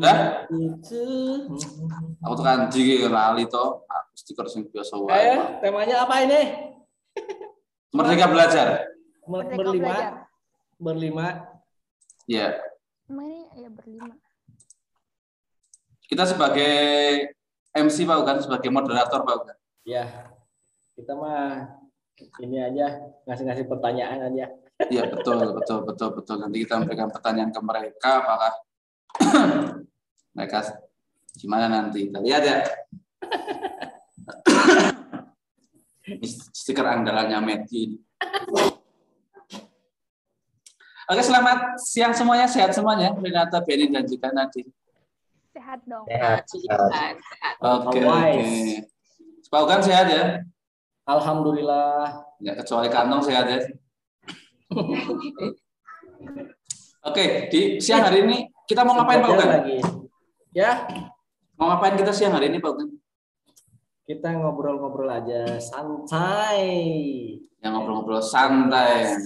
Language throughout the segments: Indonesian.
Hah? Itu. Aku tuh kan jigi lali to. Aku stiker sing biasa wae. Eh, temanya apa ini? Merdeka belajar. Merdeka berlima. belajar. Berlima. Iya. Emang ini ya berlima. Kita sebagai MC Pak Ugan, sebagai moderator Pak Ugan. Ya. Kita mah ini aja ngasih-ngasih pertanyaan aja. Iya betul, betul, betul, betul. Nanti kita memberikan pertanyaan ke mereka, apakah mereka gimana nanti? Kita lihat ya. Stiker andalannya Medi. Oke, selamat siang semuanya, sehat semuanya. Renata, Benny, dan juga Nadine. Sehat dong. Sehat, sehat. Oke, Alright. oke. Pak Ugan sehat ya? Alhamdulillah. Ya, kecuali kantong sehat ya. Oke, di siang hari ini kita mau ngapain Pak Ugan? lagi. Ya, Mau ngapain kita siang hari ini Pak Ugan? kita ngobrol-ngobrol aja santai. Yang ngobrol-ngobrol santai.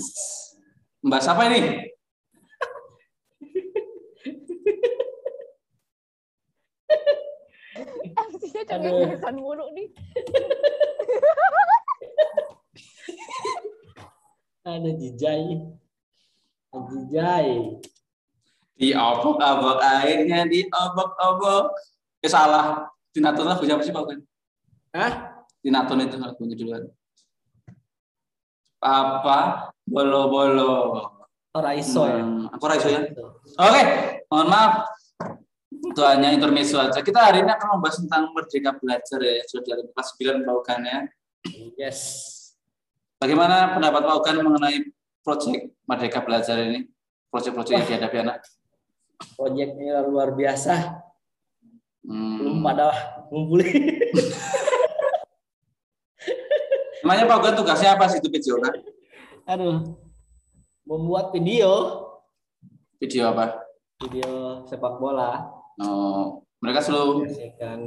Mbak siapa ini? MC-nya cengengesan mulu nih. Ada jijai. Ada jijai. Diobok-obok airnya, diobok-obok. Eh salah. Tinatun lagunya apa sih Pak Ugan? Hah? Tinatun itu lagunya duluan. Papa bolo-bolo. Ora iso ya. Hmm, aku raiso ya. Oke, mohon maaf. Itu hanya intermezzo aja. Kita hari ini akan membahas tentang Merdeka Belajar ya. Sudah dari kelas 9 Pak Ugan ya. Yes. Bagaimana pendapat Pak Ugan mengenai proyek Merdeka Belajar ini? Proyek-proyek yang dihadapi anak? Proyeknya luar biasa. Belum Hmm. pada ngumpulin. Emangnya Pak Ugan tugasnya apa sih itu video kan? Aduh. Membuat video. Video apa? Video sepak bola. Oh, mereka selalu Menyaksikan,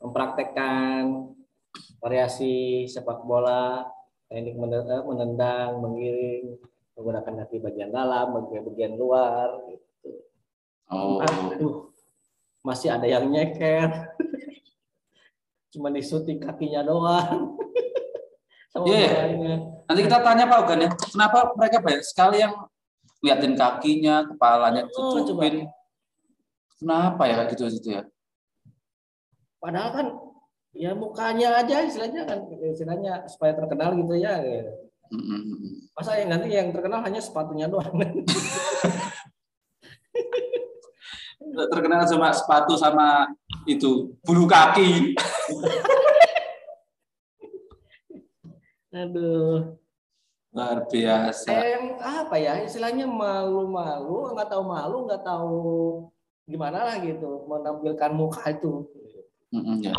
mempraktekkan variasi sepak bola, teknik eh, menendang, menggiring, menggunakan kaki bagian dalam, bagian bagian luar. Gitu. Oh, Aduh, masih ada yang nyeker. Cuma disuting kakinya doang. Sama bolanya. nanti kita tanya Pak Ugan ya, kenapa mereka banyak sekali yang liatin kakinya, kepalanya Oh, tutupin. Kenapa ya gitu gitu ya? Padahal kan ya mukanya aja istilahnya kan istilahnya supaya terkenal gitu ya. Mm, mm, mm. Masa yang nanti yang terkenal hanya sepatunya doang. Terkenal sama sepatu sama itu bulu kaki. Aduh. Luar biasa. Yang apa ya istilahnya malu-malu, nggak tahu malu, nggak tahu gimana lah gitu menampilkan muka itu. Mm, mm, ya.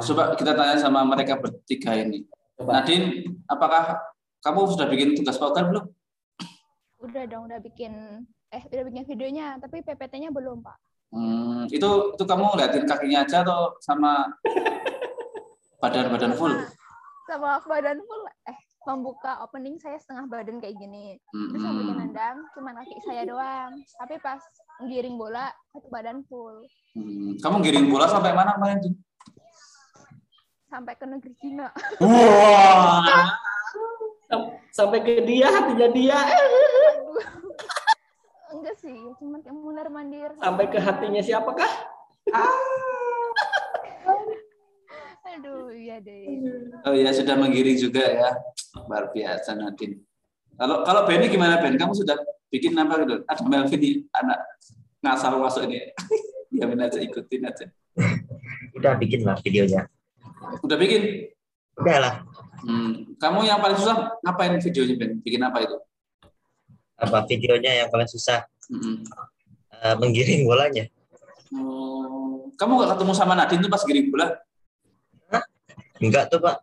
Coba kita tanya sama mereka bertiga ini. Coba. Nadine, apakah kamu sudah bikin tugas Pak Ugan belum? Udah dong, udah bikin eh udah bikin videonya, tapi PPT-nya belum, Pak. Hmm, itu itu kamu liatin kakinya aja atau sama badan-badan full? Sama badan full eh membuka opening saya setengah badan kayak gini. Terus yang bikin Hmm, nendang cuma kaki saya doang. Tapi pas giring bola satu badan full hmm. Kamu giring bola sampai mana kemarin? Din? sampai ke negeri Cina. Wah, Sam- Sampai ke dia hatinya dia, eh, Aduh. Enggak sih, cuma kayak mundar mandir. sampai ke hatinya siapakah? Aduh, iya deh. oh ya sudah menggiring juga ya, luar biasa Nadine. Kalau kalau Benny gimana Ben? Kamu sudah bikin apa gitu? Ada Melvin nih, anak ngasal masuk ini. Diamin aja, ikutin aja. Udah bikin lah videonya. Udah bikin? Udah lah. Hmm. Kamu yang paling susah ngapain videonya Ben? Bikin apa itu? Apa videonya yang paling susah Hmm. Eh, menggiring bolanya. Oh, kamu gak ketemu sama Nadine tuh pas giring bola? Enggak tuh Pak.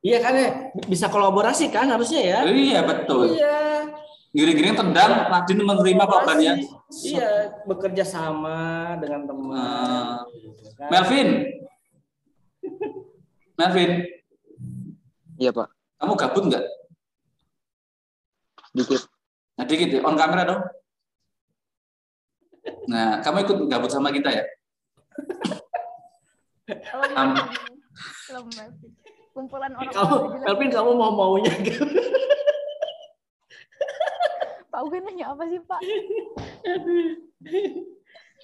Iya kan ya, bisa kolaborasi kan harusnya ya. Iya betul. Iya. Giring-giring tendang, Nadine menerima korbannya. Iya, bekerja sama dengan teman. Gitu kan. Melvin, Melvin, Iya Pak, kamu gabut nggak? dikit. Nah, dikit ya, on kamera dong. Nah, kamu ikut gabut sama kita ya? Lomba. Lomba. Kumpulan orang Kamu, Melvin kamu mau maunya gitu. Pak Ugen nanya apa sih Pak?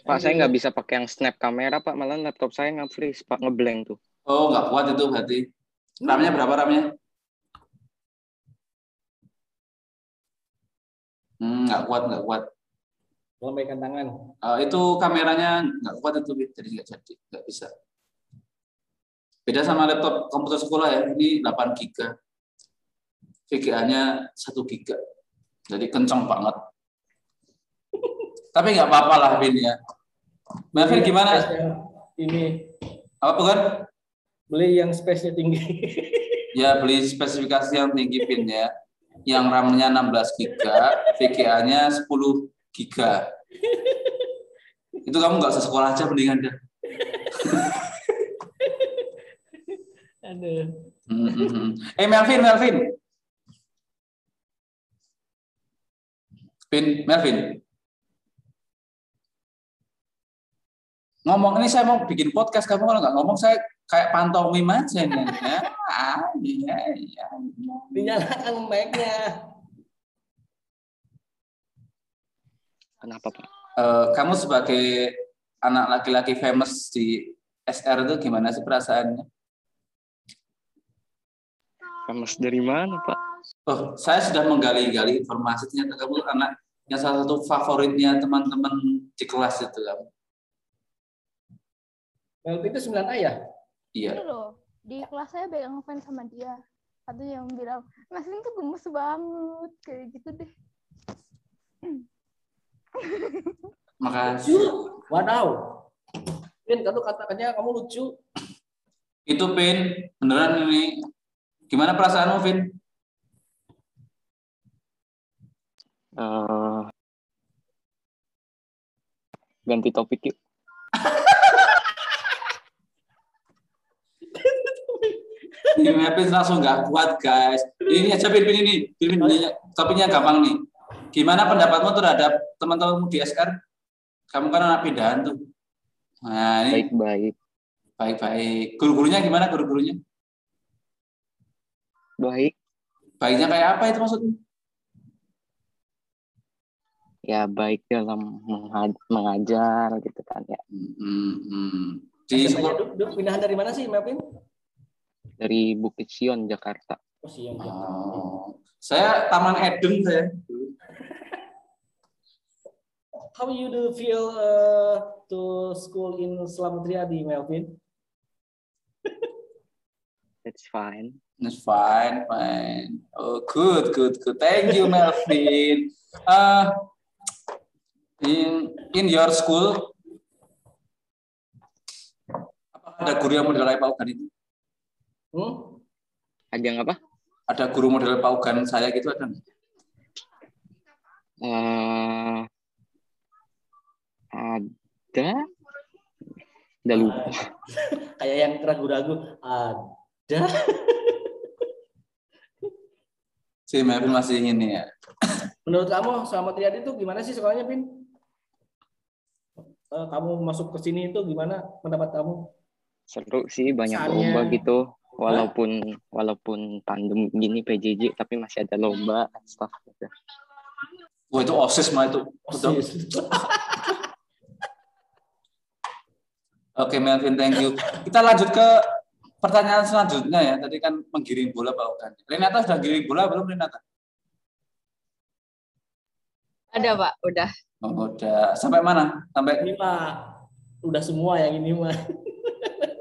Pak, saya nggak bisa pakai yang snap kamera, Pak. Malah laptop saya nge-freeze, Pak. Ngeblank tuh. Oh, nggak kuat itu berarti. RAM-nya berapa RAM-nya? Hmm, nggak kuat, nggak kuat. Lambaikan tangan. Eh, itu kameranya nggak kuat itu, jadi nggak jadi, nggak bisa. Beda sama laptop komputer sekolah ya, ini 8 giga. VGA-nya 1 giga. Jadi kencang banget. Tapi nggak apa-apa lah, Bin ya. Melvin gimana? Ini Apa bukan? beli yang space-nya tinggi. Ya beli spesifikasi yang tinggi pin ya. Yang RAM-nya 16 giga, VGA-nya 10 giga. Itu kamu nggak usah sekolah aja mendingan deh. Aduh. Hmm, hmm, hmm. Eh Melvin, Melvin. Pin, Melvin. Ngomong ini saya mau bikin podcast, kamu kalau nggak ngomong saya kayak pantomim aja nih. Ya, ah, iya, iya, iya. Dinyalakan mic-nya. Kenapa, Pak? Eh, kamu sebagai anak laki-laki famous di SR itu gimana sih perasaannya? Famous dari mana, Pak? Oh, saya sudah menggali-gali informasi ternyata kamu anak yang salah satu favoritnya teman-teman di kelas itu kamu. Melvin itu sembilan ayah. Iya. Ini loh, di kelas saya banyak ngefans sama dia. Ada yang bilang, Mas Lin tuh gemes banget. Kayak gitu deh. Makasih. Lucu. Wadaw. Vin, kamu katakannya kamu lucu. Itu Pin, beneran ini. Gimana perasaanmu, Vin? Eh, ganti topik yuk. Ini Pin langsung nggak kuat, guys. Ini aja Pin, Pin ini. Pin, Pin, ini topiknya gampang nih. Gimana pendapatmu terhadap teman-temanmu di SR? Kamu kan anak pindahan tuh. Nah, ini Baik-baik. baik-baik. Guru-gurunya gimana guru-gurunya? Baik. Baiknya kayak apa itu maksudnya? Ya, baik dalam menga- mengajar gitu kan ya. Hmm, hmm. Di sekolah, pindahan dari mana sih, Melvin? Dari Bukit Sion, Jakarta. Oh, Sion. oh. saya Taman Eden saya. How you do feel uh, to school in Selamat Riyadi, Melvin? That's fine. It's fine, fine. Oh, good, good, good. Thank you, Melvin. Uh, in in your school, apakah ada guru yang model kayak Pak Ugan itu? Hmm? Ada yang apa? Ada guru model Pak Ugan saya gitu ada? nggak? Eh, ada. Udah lupa. Kayak yang ragu-ragu. Ada. Si Melvin masih ini ya. Menurut kamu Selamat Riyadi itu gimana sih sekolahnya, Pin? Eh, kamu masuk ke sini itu gimana pendapat kamu? Seru sih, banyak Kesannya- lomba gitu. Walaupun walaupun pandemi gini PJJ, tapi masih ada lomba stuff gitu. Wah itu osis mah itu. Osis. Oke Melvin, thank you. Kita lanjut ke pertanyaan selanjutnya ya. Tadi kan menggiring bola Pak Ugan. Renata sudah giring bola belum Renata? Ada Pak, udah. Oh, udah. Sampai mana? Sampai Ini mah udah semua yang ini mah.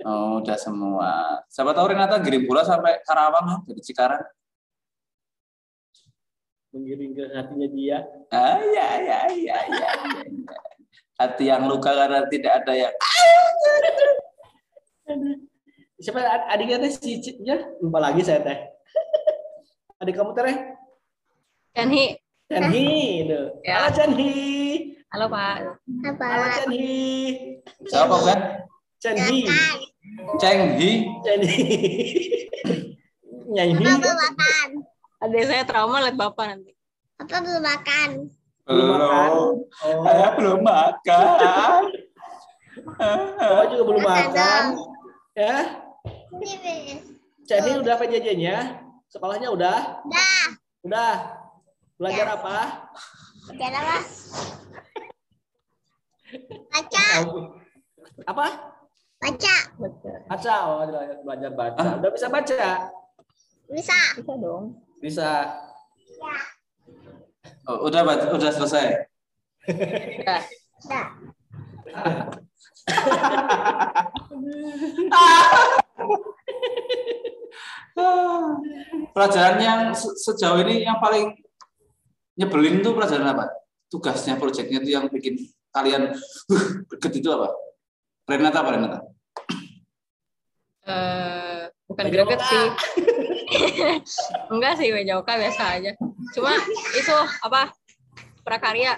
Oh, udah semua. Siapa tahu Renata giring bola sampai Karawang dari Cikarang. Mengiring ke hatinya dia. Ah, ya, ya, ya, ya, ya, ya. Hati yang luka karena tidak ada yang Siapa ad- adiknya teh si ya lupa lagi saya teh. Adik kamu teh Yanhi, Chanhi, itu. Ya. Halo Chanhi. halo Pak. Halo Chanhi. siapa Pak? Chanhi. Cheng Hi. Chanhi. Nyanyi. Apa belum makan? Adik saya trauma lihat Bapak nanti. Apa belum makan? Belum makan? Belum. Oh, Saya belum makan. Bapak juga belum makan. Ya, Ceni udah PJJ-nya? Sekolahnya udah? Udah. Udah. Belajar apa? Belajar apa? Baca, Apa? baca. Baca. Oh, belajar baca. Udah bisa baca? Bisa. Bisa dong. Bisa. Oh, udah Bat, udah selesai. Udah. Udah. Pelajaran yang se- sejauh ini yang paling nyebelin tuh pelajaran apa? Tugasnya, proyeknya itu yang bikin kalian uh, greget itu apa? Renata apa Renata? Eh, bukan greget sih. Enggak sih, meja oka biasa aja. Cuma itu apa? Prakarya.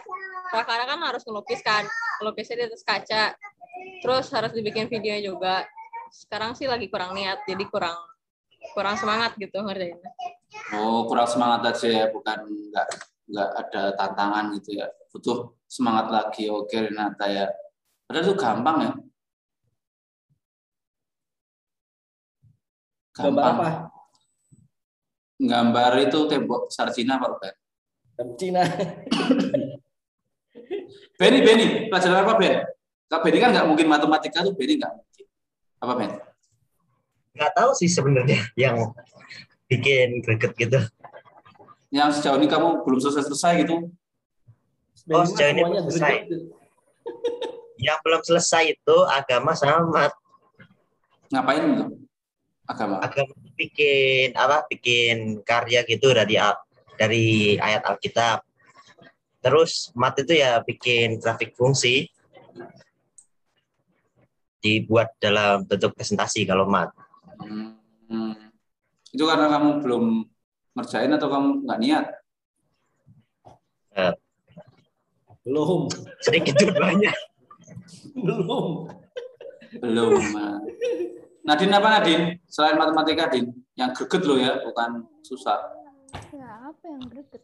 Prakarya kan harus ngelukis kan. Ngelukisnya di atas kaca. Terus harus dibikin videonya juga. Sekarang sih lagi kurang niat, jadi kurang kurang semangat gitu ngerjainnya. Oh, kurang semangat aja ya, bukan nggak nggak ada tantangan gitu ya. Butuh semangat lagi. Oke Renata ya. Padahal itu gampang ya. Gambar Gampang. apa? Gambar itu tembok sarjina Pak Ruben. Gambar Cina. Benny, Benny, pelajaran apa Ben? Kak Benny kan nggak mungkin matematika tuh Benny nggak mungkin. Apa Ben? Nggak tahu sih sebenarnya yang bikin greget gitu. Yang sejauh ini kamu belum selesai-selesai gitu? Mah sejauh ini semuanya selesai. greget. Yang belum selesai itu agama sama mat. Ngapain gitu? Agama. Agama itu bikin apa? Bikin karya gitu dari al- dari ayat Alkitab. Terus mat itu ya bikin grafik fungsi dibuat dalam bentuk presentasi kalau mat. Hmm. Itu karena kamu belum ngerjain atau kamu nggak niat? Belum. Sedikit banyak. Belum. Belum. Nadine apa Nadine? Selain matematika, Din, yang greget loh ya, bukan susah. Ya, apa yang greget?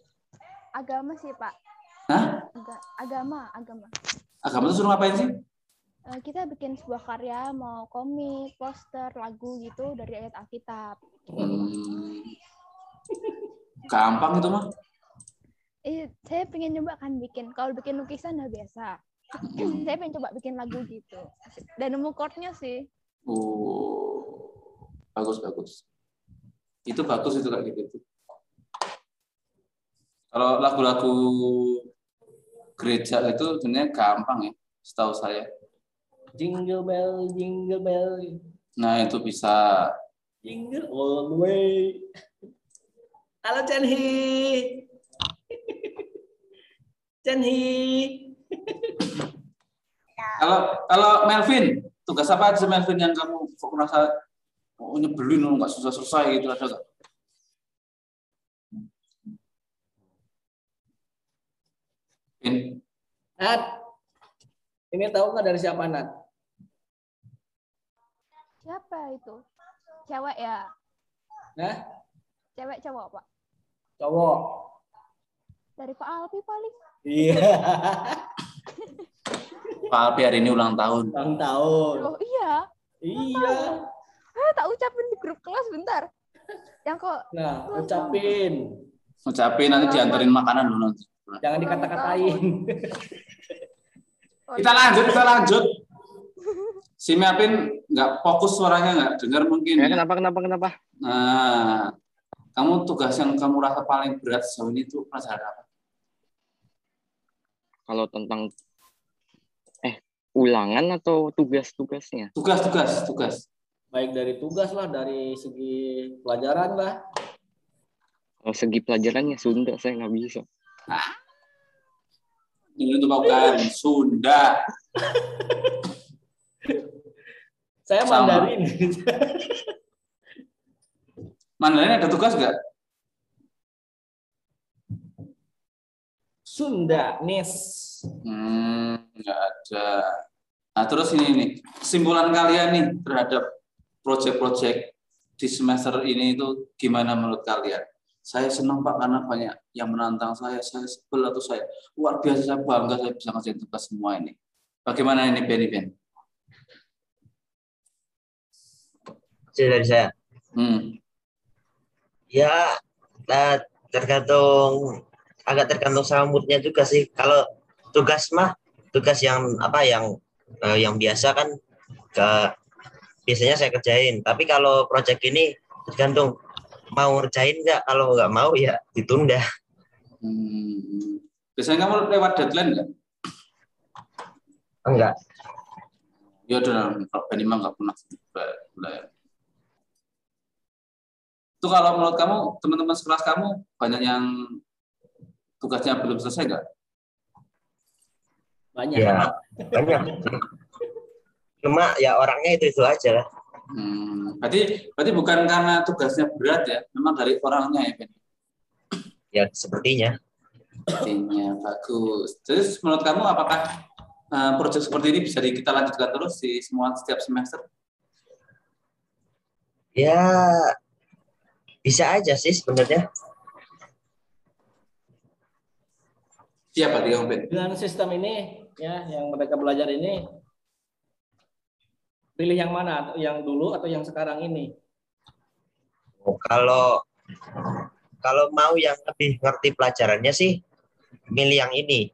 Agama sih, Pak. Hah? Aga- agama, agama. Agama itu suruh ngapain sih? Eh, kita bikin sebuah karya, mau komik, poster, lagu gitu dari ayat Alkitab. Hmm. Gampang itu mah. Eh, saya pengen coba kan bikin. Kalau bikin lukisan udah biasa. saya pengen coba bikin lagu gitu. Dan nemu chordnya sih. Oh, bagus bagus. Itu bagus itu kayak gitu. Kalau lagu-lagu gereja itu sebenarnya gampang ya, setahu saya. Jingle bell, jingle bell, Nah itu bisa. jingle all the way. Halo Chenhi. Chenhi. Kalau kalau Melvin, tugas apa aja Melvin yang kamu merasa oh, nyebelin, nggak susah-susah gitu ada nggak? Nat. Ini tahu nggak dari siapa Nat? Siapa itu? Cewek ya? Nah, Cewek cowok, Pak? cowok. Dari Pak Alpi paling. Iya. Pak Alpi hari ini ulang tahun. Ulang tahun. Oh iya. Iya. Eh, tak ucapin di grup kelas bentar. Yang kok Nah, ucapin. Ngucapin nanti dianterin makanan dulu nanti. Jangan dikata-katain. oh, Kita lanjut, kita lanjut. Si Melvin nggak fokus suaranya nggak dengar mungkin. Ya, kenapa kenapa kenapa? Nah, kamu tugas yang kamu rasa paling berat sejauh ini itu pelajaran apa? Kalau tentang ulangan atau tugas-tugasnya? Tugas, tugas. Baik dari tugas lah, dari segi pelajaran lah. Kalau segi pelajarannya Sunda saya nggak bisa. Ini untuk bukan Sunda. Saya. Mandarin. Mandarin ada tugas nggak? Sunda, Nis. Hmm, nggak ada. Nah, terus ini nih, kesimpulan kalian nih terhadap proyek-proyek di semester ini itu gimana menurut kalian? saya senang Pak karena banyak yang menantang saya, saya sebel atau saya luar biasa saya bangga saya bisa ngerjain tugas semua ini. Bagaimana ini Ben? Ben? Dari saya. Hmm. Ya, eh, tergantung agak tergantung sama moodnya juga sih. Kalau tugas mah tugas yang apa yang eh, yang biasa kan ke biasanya saya kerjain. Tapi kalau project ini tergantung mau ngerjain nggak. Kalau nggak mau ya ditunda. Hmm. Biasanya kamu lewat deadline nggak? Enggak. Ya udah, Ben mah nggak pernah. Itu kalau menurut kamu, teman-teman sekelas kamu banyak yang tugasnya belum selesai nggak? Banyak. Ya banyak. Cuma ya orangnya itu itu aja lah. Hmm. Berarti, berarti bukan karena tugasnya berat ya, memang dari orangnya ya Ben. Ya sepertinya. Artinya bagus. Terus menurut kamu apakah uh, proyek seperti ini bisa kita lanjutkan terus di semua setiap semester? Ya bisa aja sih sebenarnya. Siapa dia Ben? Dengan sistem ini ya yang mereka belajar ini pilih yang mana? Atau Yang dulu atau yang sekarang ini? Oh, kalau kalau mau yang lebih ngerti pelajarannya sih milih yang ini.